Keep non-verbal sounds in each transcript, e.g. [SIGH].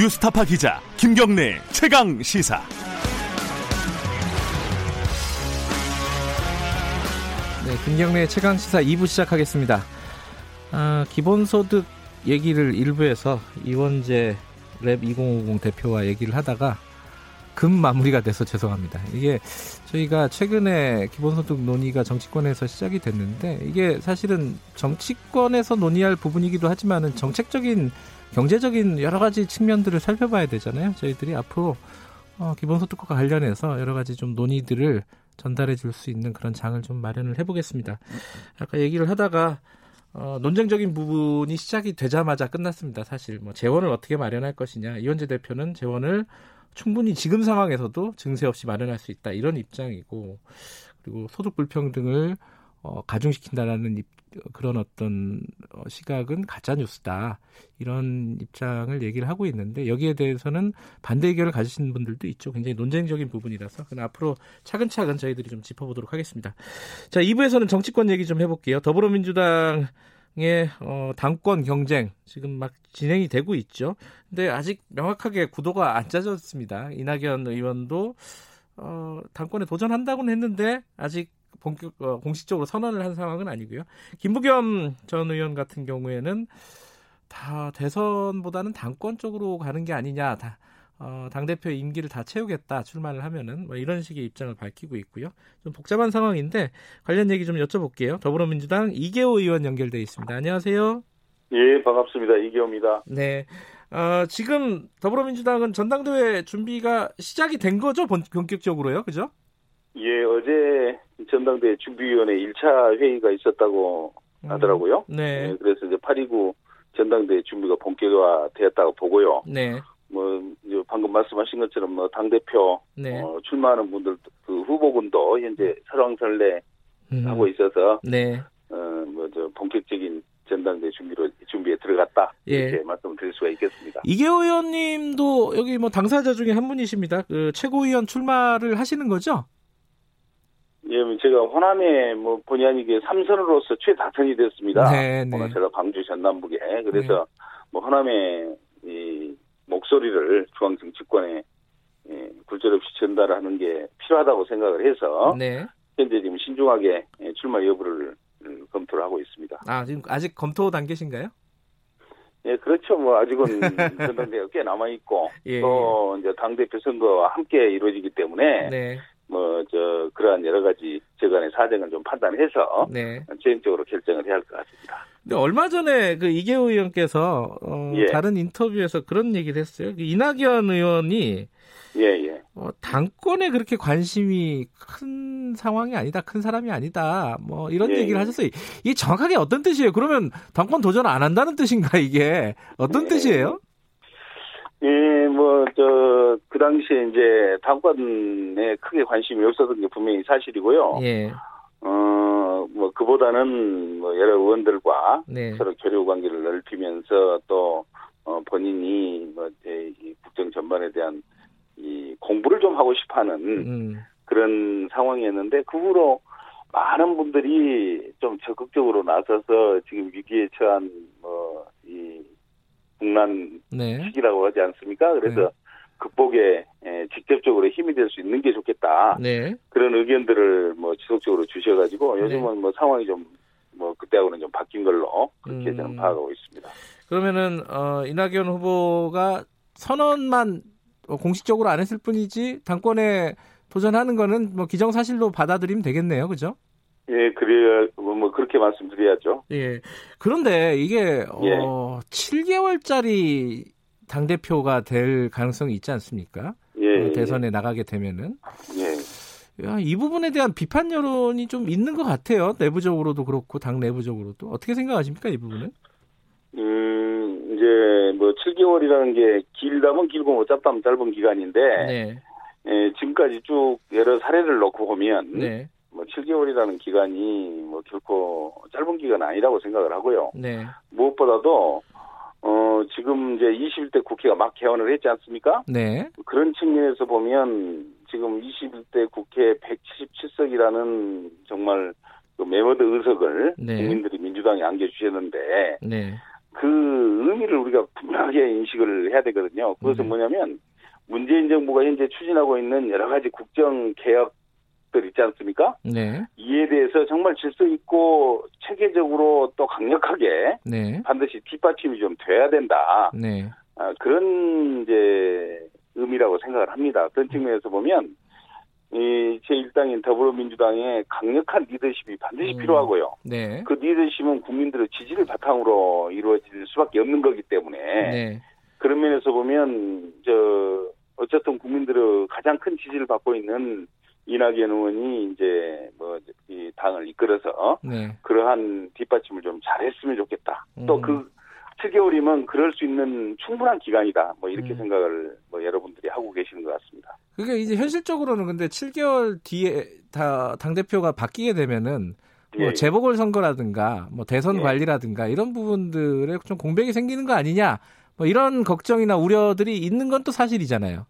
뉴스타파 기자 김경래 최강 시사. 네, 김경래 최강 시사 2부 시작하겠습니다. 아, 기본소득 얘기를 일부에서 이원재 랩 2050 대표와 얘기를 하다가 금 마무리가 돼서 죄송합니다. 이게 저희가 최근에 기본소득 논의가 정치권에서 시작이 됐는데 이게 사실은 정치권에서 논의할 부분이기도 하지만은 정책적인 경제적인 여러 가지 측면들을 살펴봐야 되잖아요. 저희들이 앞으로 어, 기본소득과 관련해서 여러 가지 좀 논의들을 전달해 줄 수 있는 그런 장을 좀 마련을 해보겠습니다. 아까 얘기를 하다가 어, 논쟁적인 부분이 시작이 되자마자 끝났습니다. 사실 뭐 재원을 어떻게 마련할 것이냐 이원재 대표는 재원을 충분히 지금 상황에서도 증세 없이 마련할 수 있다 이런 입장이고 그리고 소득 불평등을 어, 가중시킨다라는 입, 그런 어떤 어, 시각은 가짜 뉴스다 이런 입장을 얘기를 하고 있는데 여기에 대해서는 반대 의견을 가지신 분들도 있죠. 굉장히 논쟁적인 부분이라서 그럼 앞으로 차근차근 저희들이 좀 짚어보도록 하겠습니다. 자 2부에서는 정치권 얘기 좀 해볼게요. 더불어민주당 의 어, 당권 경쟁 지금 막 진행이 되고 있죠. 근데 아직 명확하게 구도가 안 짜졌습니다. 이낙연 의원도 어, 당권에 도전한다고는 했는데 아직 본격 어, 공식적으로 선언을 한 상황은 아니고요. 김부겸 전 의원 같은 경우에는 다 대선보다는 당권 쪽으로 가는 게 아니냐. 다 어, 당대표 임기를 다 채우겠다 출마를 하면은 뭐 이런 식의 입장을 밝히고 있고요. 좀 복잡한 상황인데 관련 얘기 좀 여쭤볼게요. 더불어민주당 이계호 의원 연결돼 있습니다. 안녕하세요. 예, 반갑습니다. 이계호입니다. 네. 어, 지금 더불어민주당은 전당대회 준비가 시작이 된 거죠? 본, 본격적으로요. 그죠? 예, 어제 전당대회 준비위원회 1차 회의가 있었다고 음, 하더라고요. 네. 예, 그래서 이제 8.29 전당대회 준비가 본격화되었다고 보고요. 네. 뭐, 방금 말씀하신 것처럼 뭐, 당 대표, 네. 어, 출마하는 분들, 그 후보군도 현재 설왕설래 음, 하고 있어서, 네. 어, 뭐, 저, 본격적인 전당대회 준비로, 준비에 들어갔다. 예. 이렇게 말씀을 드릴 수가 있겠습니다. 이계호 의원님도 여기 뭐 당사자 중에 한 분이십니다. 그 최고위원 출마를 하시는 거죠? 예, 뭐 제가 호남에 뭐 본의 아니게 삼선으로서 최다선이 됐습니다. 네, 네. 오늘 제가 광주 전남북에 그래서 뭐 호남의 이 목소리를 중앙 정치권에 예, 굴절없이 전달하는 게 필요하다고 생각을 해서 네. 현재 지금 신중하게 예, 출마 여부를 음, 검토를 하고 있습니다. 아, 지금 아직 검토 단계신가요? 예, 그렇죠. 뭐 아직은 [LAUGHS] 전당대회가 꽤 남아 있고 예. 또 이제 당 대표 선거와 함께 이루어지기 때문에 네. 뭐 저 그러한 여러 가지 저간의 사정을 좀 판단해서 네. 최종적으로 결정을 해야 할 것 같습니다. 근데 얼마 전에 그 이계호 의원께서 어, 예. 다른 인터뷰에서 그런 얘기를 했어요. 그 이낙연 의원이 예, 예. 어, 당권에 그렇게 관심이 큰 상황이 아니다, 큰 사람이 아니다, 뭐 이런 예, 얘기를 예. 하셨어요. 이게 정확하게 어떤 뜻이에요? 그러면 당권 도전 안 한다는 뜻인가 이게 어떤 예. 뜻이에요? 예, 뭐, 저, 그 당시에 이제 당권에 크게 관심이 없었던 게 분명히 사실이고요. 예, 어, 뭐, 그보다는 뭐 여러 의원들과 네, 서로 교류 관계를 넓히면서 또, 어, 본인이 뭐, 이제 이 국정 전반에 대한 이 공부를 좀 하고 싶어 하는 음, 그런 상황이었는데 그 후로 많은 분들이 좀 적극적으로 나서서 지금 위기에 처한 국난 네, 시기라고 하지 않습니까? 그래서 네. 극복에 에, 직접적으로 힘이 될 수 있는 게 좋겠다. 네, 그런 의견들을 뭐 지속적으로 주셔가지고 요즘은 뭐 상황이 좀 뭐 그때하고는 좀 바뀐 걸로 그렇게 음. 저는 파악하고 있습니다. 그러면은 어, 이낙연 후보가 선언만 어, 공식적으로 안 했을 뿐이지 당권에 도전하는 거는 뭐 기정사실로 받아들이면 되겠네요, 그죠? 예, 그래야 뭐, 뭐 그렇게 말씀드려야죠. 예. 그런데 이게 예. 어 7개월짜리 당 대표가 될 가능성이 있지 않습니까? 예, 어, 대선에 나가게 되면은 예. 야, 이 부분에 대한 비판 여론이 좀 있는 것 같아요. 내부적으로도 그렇고 당 내부적으로도 어떻게 생각하십니까 이 부분은? 음, 이제 뭐 7개월이라는 게 길다면 길고 뭐 짧다면 짧은 기간인데 네, 예, 지금까지 쭉 여러 사례를 놓고 보면 네, 뭐 7개월이라는 기간이 뭐 결코 짧은 기간 아니라고 생각을 하고요. 네, 무엇보다도 어 지금 이제 21대 국회가 막 개원을 했지 않습니까? 네, 그런 측면에서 보면 지금 21대 국회 177석이라는 정말 그 메모드 의석을 네. 국민들이 민주당에 안겨주셨는데 네, 그 의미를 우리가 분명하게 인식을 해야 되거든요. 그것은 네. 뭐냐면 문재인 정부가 현재 추진하고 있는 여러 가지 국정 개혁 들 있지 않습니까? 네. 이에 대해서 정말 질서 있고 체계적으로 또 강력하게 네. 반드시 뒷받침이 좀 돼야 된다. 네. 아, 그런 이제 의미라고 생각을 합니다. 그런 측면에서 보면 이 제1당인 더불어민주당의 강력한 리더십이 반드시 음. 필요하고요. 네. 그 리더십은 국민들의 지지를 바탕으로 이루어질 수밖에 없는 거기 때문에 네. 그런 면에서 보면 저 어쨌든 국민들의 가장 큰 지지를 받고 있는 이낙연 의원이 이제 뭐 이 당을 이끌어서 네. 그러한 뒷받침을 좀 잘했으면 좋겠다. 음. 또그 7개월이면 그럴 수 있는 충분한 기간이다. 뭐 이렇게 음. 생각을 뭐 여러분들이 하고 계시는 것 같습니다. 그게 이제 현실적으로는 근데 7개월 뒤에 다 당 대표가 바뀌게 되면은 뭐 예. 재보궐 선거라든가 뭐 대선 예. 관리라든가 이런 부분들에 좀 공백이 생기는 거 아니냐 뭐 이런 걱정이나 우려들이 있는 건 또 사실이잖아요.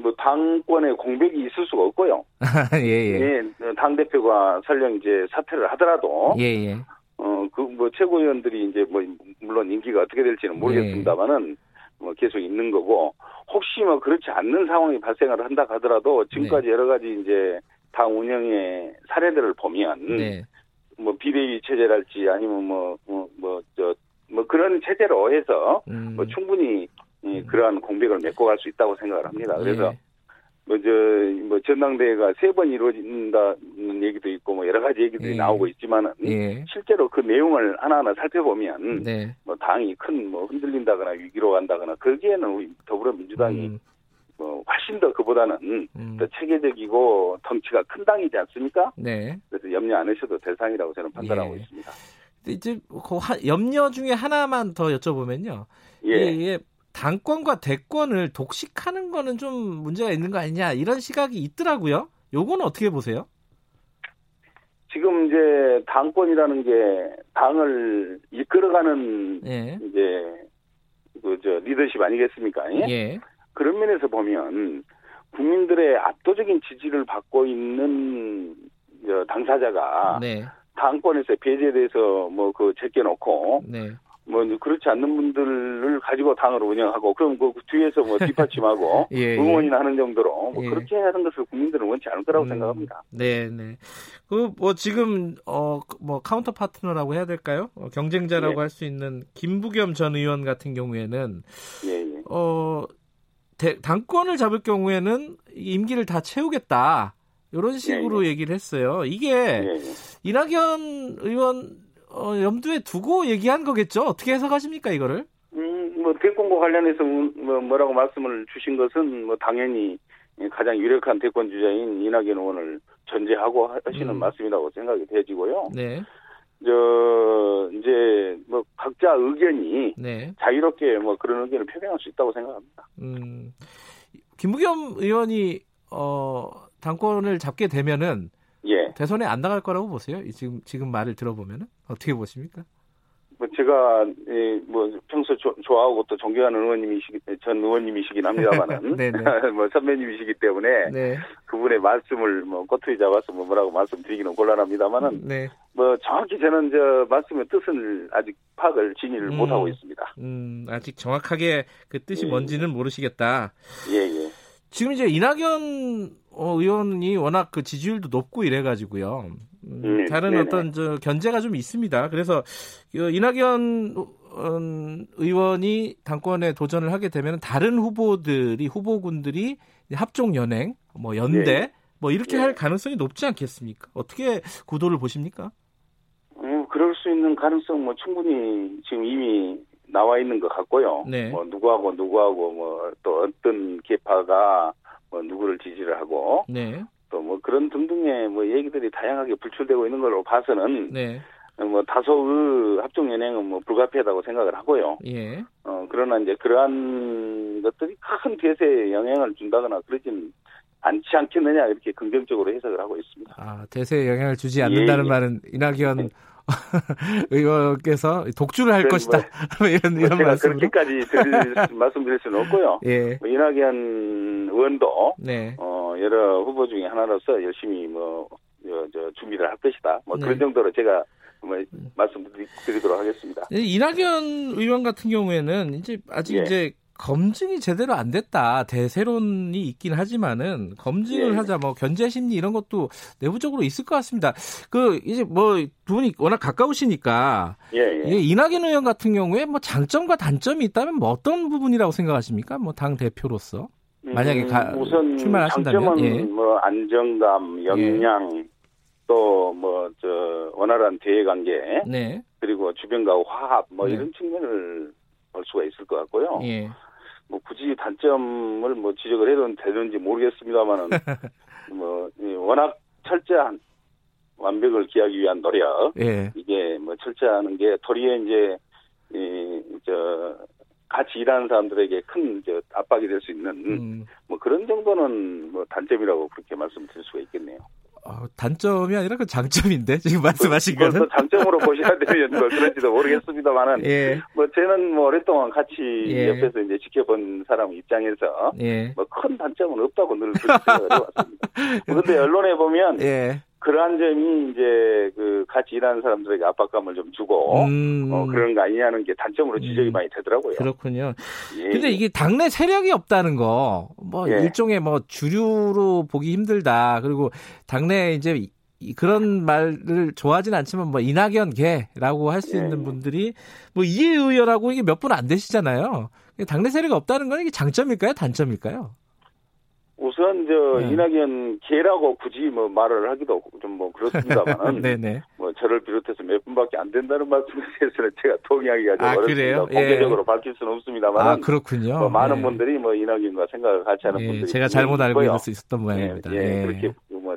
뭐 당권에 공백이 있을 수가 없고요. [LAUGHS] 예, 예. 예, 당 대표가 설령 이제 사퇴를 하더라도 예, 예. 어그 뭐 최고위원들이 이제 뭐 물론 인기가 어떻게 될지는 모르겠습니다만은 뭐 계속 있는 거고 혹시 뭐 그렇지 않는 상황이 발생을 한다 하더라도 지금까지 여러 가지 이제 당 운영의 사례들을 보면 네. 뭐 비대위 체제랄지 아니면 뭐 뭐 뭐저 뭐 그런 체제로 해서 음. 뭐 충분히 이 그러한 공백을 메꿔갈 수 있다고 생각을 합니다. 그래서 예. 뭐저뭐 전당대회가 세 번 이루어진다는 얘기도 있고 뭐 여러 가지 얘기들이 예. 나오고 있지만은 예. 실제로 그 내용을 하나하나 살펴보면 네. 뭐 당이 큰 뭐 흔들린다거나 위기로 간다거나 거기에는 우리 더불어민주당이 음, 뭐 훨씬 더 그보다는 음. 더 체계적이고 덩치가 큰 당이지 않습니까? 네. 그래서 염려 안 하셔도 될 상이라고 저는 판단하고 예. 있습니다. 이제 그 하- 염려 중에 하나만 더 여쭤보면요. 예. 이게 당권과 대권을 독식하는 거는 좀 문제가 있는 거 아니냐 이런 시각이 있더라고요. 요거는 어떻게 보세요? 지금 이제 당권이라는 게 당을 이끌어가는 예. 이제 그 저 리더십 아니겠습니까? 예? 예. 그런 면에서 보면 국민들의 압도적인 지지를 받고 있는 저 당사자가 네. 당권에서 배제돼서 뭐 그 제껴놓고 네. 뭐 그렇지 않는 분들을 가지고 당을 운영하고 그럼 그 뒤에서 뭐 [LAUGHS] 뒷받침하고 예, 예. 응원이나 하는 정도로 뭐 예. 그렇게 하는 것을 국민들은 원치 않을 거라고 음, 생각합니다. 네, 네. 그 뭐 지금 어 뭐 counter partner라고 해야 될까요? 어, 경쟁자라고 예. 할수 있는 김부겸 전 의원 같은 경우에는 예, 예. 어 대- 당권을 잡을 경우에는 임기를 다 채우겠다. 이런 식으로 얘기를 했어요. 이게 예, 예. 이낙연 의원 어, 염두에 두고 얘기한 거겠죠? 어떻게 해석하십니까 이거를? 음, 뭐 대권과 관련해서 뭐 뭐라고 말씀을 주신 것은 뭐 당연히 가장 유력한 대권 주자인 이낙연 의원을 전제하고 하시는 음. 말씀이라고 생각이 되지고요. 네, 저 이제 뭐 각자 의견이 네. 자유롭게 뭐 그런 의견을 표명할 수 있다고 생각합니다. 음, 김부겸 의원이 어, 당권을 잡게 되면은 예. 대선에 안 나갈 거라고 보세요? 이 지금 지금 말을 들어보면은 어떻게 보십니까? 뭐 제가 예, 뭐 평소 조- 좋아하고 또 존경하는 의원님이시기 전 의원님이시긴 합니다만은 네네. [LAUGHS] [LAUGHS] 뭐 선배님이시기 때문에 네, 그분의 말씀을 뭐 꼬투리 잡아서 뭐 뭐라고 말씀드리기는 곤란합니다만은 네, 뭐 정확히 저는 저 말씀의 뜻을 아직 파악을 진위를 음. 못 하고 있습니다. 음, 아직 정확하게 그 뜻이 예. 뭔지는 모르시겠다. 예 예. 지금 이제 이낙연 어, 의원이 워낙 그 지지율도 높고 이래가지고요. 음, 음, 다른 네네. 어떤 저 견제가 좀 있습니다. 그래서 그 이낙연 음, 의원이 당권에 도전을 하게 되면 다른 후보들이 후보군들이 합종 연행, 뭐 연대, 네. 뭐 이렇게 네. 할 가능성이 높지 않겠습니까? 어떻게 구도를 보십니까? 음, 그럴 수 있는 가능성 뭐 충분히 지금 이미 나와 있는 것 같고요. 네. 뭐 누구하고 누구하고 뭐 또 어떤 계파가 뭐 누구를 지지를 하고 네, 또뭐 그런 등등의 뭐 얘기들이 다양하게 불출되고 있는 걸로 봐서는 네, 뭐 다소의 합종 연행은 뭐 불가피하다고 생각을 하고요. 예, 어 그러나 이제 그러한 것들이 큰 대세에 영향을 준다거나 그러진 않지 않겠느냐 이렇게 긍정적으로 해석을 하고 있습니다. 아 대세에 영향을 주지 않는다는 예, 예. 말은 이낙연 [LAUGHS] 의원께서 독주를 할 그건 것이다. 이런 [LAUGHS] 뭐 이런 말씀으로. 그렇게까지 드릴, [LAUGHS] 말씀드릴 수는 없고요. 예, 뭐 이낙연 의원도 네, 어, 여러 후보 중에 하나로서 열심히 뭐, 저, 저 준비를 할 것이다. 뭐 네. 그런 정도로 제가 뭐 말씀드리도록 하겠습니다. 이낙연 의원 같은 경우에는 이제 아직 예. 이제 검증이 제대로 안 됐다 대세론이 있긴 하지만은 검증을 예. 하자 뭐 견제 심리 이런 것도 내부적으로 있을 것 같습니다. 그 이제 뭐 두 분이 워낙 가까우시니까 예, 예. 이낙연 의원 같은 경우에 뭐 장점과 단점이 있다면 뭐 어떤 부분이라고 생각하십니까? 뭐 당 대표로서 만약에 가, 음, 우선 출마하신다면 장점은 예. 뭐 안정감, 역량 예. 또뭐 저 원활한 대외 관계 네. 그리고 주변과 화합 뭐 네. 이런 측면을 볼 수가 있을 것 같고요. 예. 뭐 굳이 단점을 뭐 지적을 해도 되는지 모르겠습니다만은 [LAUGHS] 뭐 워낙 철저한 완벽을 기하기 위한 노력 예. 이게 뭐 철저하는 게 도리에 이제 이저 같이 일하는 사람들에게 큰 저 압박이 될 수 있는 음. 뭐 그런 정도는 뭐 단점이라고 그렇게 말씀드릴 수가 있겠네요. 어, 단점이 아니라 그 장점인데 지금 말씀하신 뭐, 거는 장점으로 보셔야 되면 뭐 그런지도 모르겠습니다만은 예. 뭐 저는 뭐 오랫동안 같이 예. 옆에서 이제 지켜본 사람 입장에서 예. 뭐큰 단점은 없다고 늘 그렇게 [LAUGHS] 그런데 언론에 보면 예. 그러한 점이 이제 그 같이 일하는 사람들에게 압박감을 좀 주고 음. 어, 그런 거 아니냐는 게 단점으로 지적이 음. 많이 되더라고요. 그렇군요. 예. 근데 이게 당내 세력이 없다는 거, 뭐 예. 일종의 뭐 주류로 보기 힘들다. 그리고 당내 이제 그런 말을 좋아하진 않지만 뭐 이낙연 개라고 할수 예. 있는 분들이 뭐 이해 의원하고 이게 몇 분 안 되시잖아요. 당내 세력이 없다는 건 이게 장점일까요, 단점일까요? 우선 저 네. 이낙연 개라고 굳이 뭐 말을 하기도 좀 뭐 그렇습니다만은 [LAUGHS] 네네. 뭐 저를 비롯해서 몇 분밖에 안 된다는 말씀에 대해서는 제가 동의하기가 좀 아, 어렵습니다. 공개적으로 예. 밝힐 수는 없습니다만 아 그렇군요. 뭐 많은 예. 분들이 뭐 이낙연과 생각을 같이 하는 예. 분들이 제가 잘못 알고 있을 수 있었던 모양입니다. 예, 예. 그렇게 뭐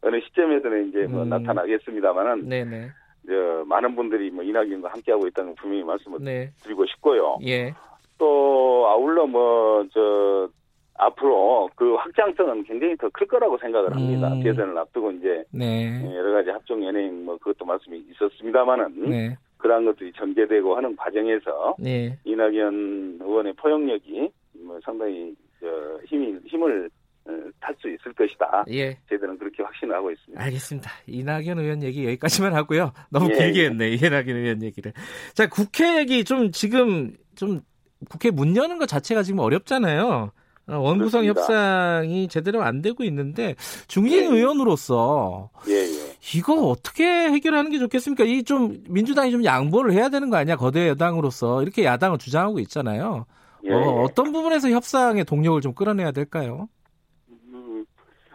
어느 시점에서는 이제 뭐 음. 나타나겠습니다만은 네네. 저 많은 분들이 뭐 이낙연과 함께 하고 있다는 분명히 말씀을 네. 드리고 싶고요. 예. 또 아울러 뭐저 앞으로 그 확장성은 굉장히 더 클 거라고 생각을 합니다. 음. 대선을 앞두고 이제 네. 예, 여러 가지 합종 연예인 뭐 그것도 말씀이 있었습니다만은 네. 그러한 것들이 전개되고 하는 과정에서 네. 이낙연 의원의 포용력이 뭐 상당히 저 힘이 힘을 어, 탈수 있을 것이다. 예. 저희들은 그렇게 확신을 하고 있습니다. 알겠습니다. 이낙연 의원 얘기 여기까지만 하고요. 너무 예. 길게 했네. 이낙연 의원 얘기를. 자, 국회 얘기 좀 지금 좀 국회 문 여는 것 자체가 지금 어렵잖아요. 어, 원구성 협상이 제대로 안 되고 있는데 중진 예. 의원으로서 예, 예. 이거 어떻게 해결하는 게 좋겠습니까? 이 좀 민주당이 좀 양보를 해야 되는 거 아니야? 거대 여당으로서 이렇게 야당을 주장하고 있잖아요. 예, 어, 예. 어떤 부분에서 협상의 동력을 좀 끌어내야 될까요?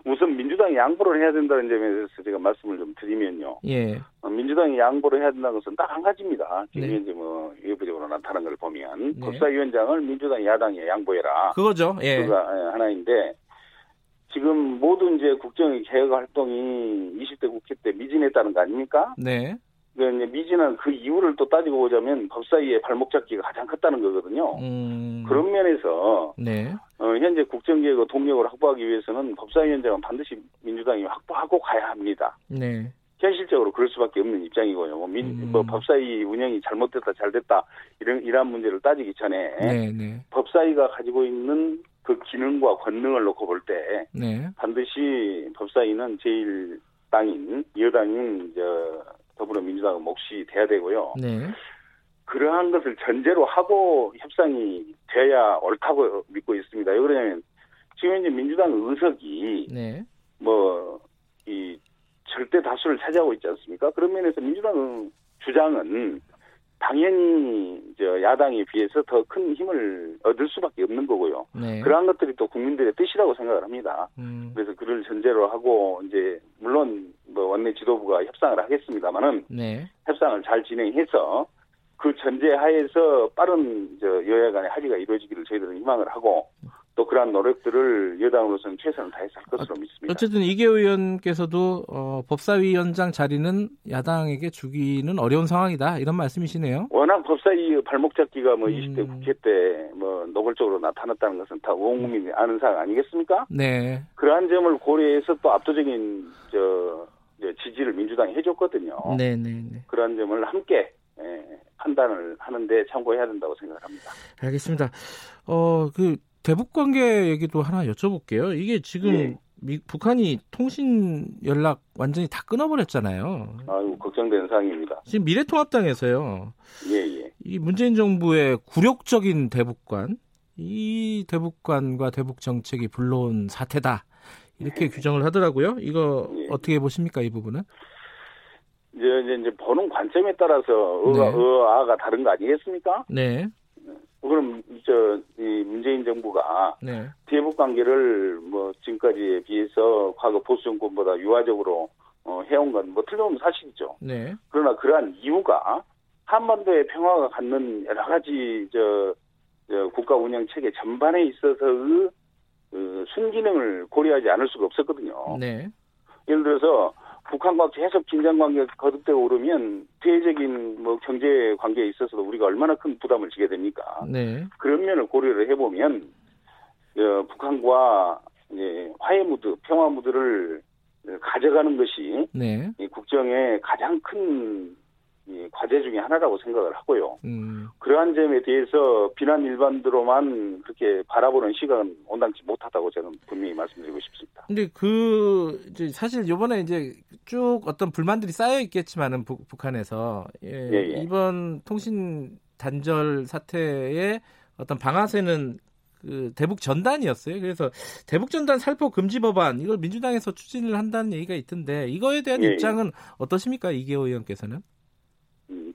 우선 민주당이 양보를 해야 된다는 점에 대해서 제가 말씀을 좀 드리면요. 예. 어, 민주당이 양보를 해야 된다는 것은 딱 한 가지입니다. 지금 네. 현재 뭐 외부적으로 나타난 걸 보면 네. 법사위원장을 민주당 야당에 양보해라. 그거죠. 예. 그가 예, 하나인데 지금 모든 이제 국정의 개혁 활동이 20대 국회 때 미진했다는 거 아닙니까? 네. 그러니까 미진한 그 이유를 또 따지고 보자면 법사위의 발목 잡기가 가장 컸다는 거거든요. 음. 그런 면에서 네. 어, 현재 국정개혁의 동력을 확보하기 위해서는 법사위원장은 반드시 민주당이 확보하고 가야 합니다. 네. 현실적으로 그럴 수밖에 없는 입장이고요. 뭐, 민, 음. 뭐 법사위 운영이 잘못됐다 잘됐다 이런 이러한 문제를 따지기 전에 네, 네. 법사위가 가지고 있는 그 기능과 권능을 놓고 볼때 네. 반드시 법사위는 제일 당인 여당인 저 더불어민주당은 몫이 돼야 되고요. 네. 그러한 것을 전제로 하고 협상이 돼야 옳다고 믿고 있습니다. 왜 그러냐면 지금 이제 민주당 의석이 네. 뭐이 절대 다수를 차지하고 있지 않습니까? 그런 면에서 민주당 주장은 당연히 저 야당에 비해서 더 큰 힘을 얻을 수밖에 없는 거고요. 네. 그러한 것들이 또 국민들의 뜻이라고 생각을 합니다. 음. 그래서 그를 전제로 하고 이제 물론 뭐 원내 지도부가 협상을 하겠습니다만은 네. 협상을 잘 진행해서 그 전제 하에서 빠른 저 여야 간의 합의가 이루어지기를 저희들은 희망을 하고 또 그러한 노력들을 여당으로서는 최선을 다해서 할 것으로 어, 믿습니다. 어쨌든 이계 의원께서도 어, 법사위원장 자리는 야당에게 주기는 어려운 상황이다 이런 말씀이시네요. 워낙 법사위 발목 잡기가 뭐 음. 20대 국회 때 뭐 노골적으로 나타났다는 것은 다 온 국민이 아는 사항 아니겠습니까? 네. 그러한 점을 고려해서 또 압도적인 저 지지를 민주당이 해줬거든요. 네네네. 네, 네. 그러한 점을 함께 예, 판단을 하는데 참고해야 된다고 생각합니다. 알겠습니다. 어, 그 대북 관계 얘기도 하나 여쭤볼게요. 이게 지금 예. 미, 북한이 통신 연락 완전히 다 끊어버렸잖아요. 아유 걱정되는 상황입니다. 지금 미래통합당에서요. 예 예. 이 문재인 정부의 굴욕적인 대북관, 이 대북관과 대북 정책이 불러온 사태다. 이렇게 네. 규정을 하더라고요. 이거 예. 어떻게 보십니까 이 부분은? 이제 이제 보는 관점에 따라서 의가 네. 의아가 다른 거 아니겠습니까? 네. 그럼 저이 문재인 정부가 네. 대북 관계를 뭐 지금까지에 비해서 과거 보수 정권보다 유화적으로 어, 해온 건 뭐 틀림없는 사실이죠. 네. 그러나 그러한 이유가 한반도의 평화가 갖는 여러 가지 저, 저 국가 운영 체계 전반에 있어서의 그 순기능을 고려하지 않을 수가 없었거든요. 네. 예를 들어서 북한과 계속 긴장 관계가 거듭되고 오르면 대외적인 뭐 경제 관계에 있어서도 우리가 얼마나 큰 부담을 지게 됩니까? 네. 그런 면을 고려를 해보면 어, 북한과 이제 화해 무드, 평화 무드를 가져가는 것이 네. 국정의 가장 큰 과제 중의 하나라고 생각을 하고요. 음. 그러한 점에 대해서 비난 일반으로만 그렇게 바라보는 시각은 온당치 못하다고 저는 분명히 말씀드리고 싶습니다. 근데 그 사실 이번에 이제 쭉 어떤 불만들이 쌓여 있겠지만은 북, 한에서 예, 예, 예. 이번 통신 단절 사태의 어떤 방아쇠는 그 대북 전단이었어요. 그래서 대북 전단 살포 금지 법안 이걸 민주당에서 추진을 한다는 얘기가 있던데 이거에 대한 예, 예. 입장은 어떠십니까 이계호 의원께서는?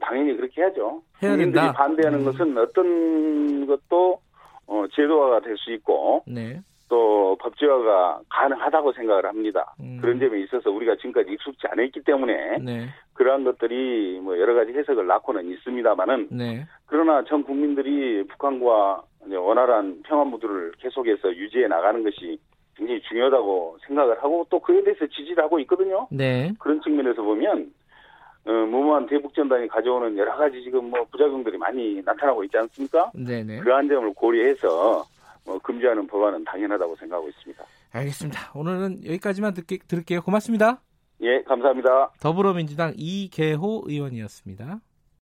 당연히 그렇게 해야죠. 해야 된다. 반대하는 음. 것은 어떤 것도 어, 제도화가 될 수 있고 네. 또 법제화가 가능하다고 생각을 합니다. 음. 그런 점에 있어서 우리가 지금까지 익숙지 않았기 때문에 네. 그러한 것들이 뭐 여러 가지 해석을 낳고는 있습니다만은 네. 그러나 전 국민들이 북한과 원활한 평화 무드를 계속해서 유지해 나가는 것이 굉장히 중요하다고 생각을 하고 또 그에 대해서 지지를 하고 있거든요. 네. 그런 측면에서 보면 어, 무모한 대북전단이 가져오는 여러 가지 지금 뭐 부작용들이 많이 나타나고 있지 않습니까? 네네. 그러한 점을 고려해서 뭐 금지하는 법안은 당연하다고 생각하고 있습니다. 알겠습니다. 오늘은 여기까지만 듣게, 들을게요. 고맙습니다. 예, 감사합니다. 더불어민주당 이계호 의원이었습니다.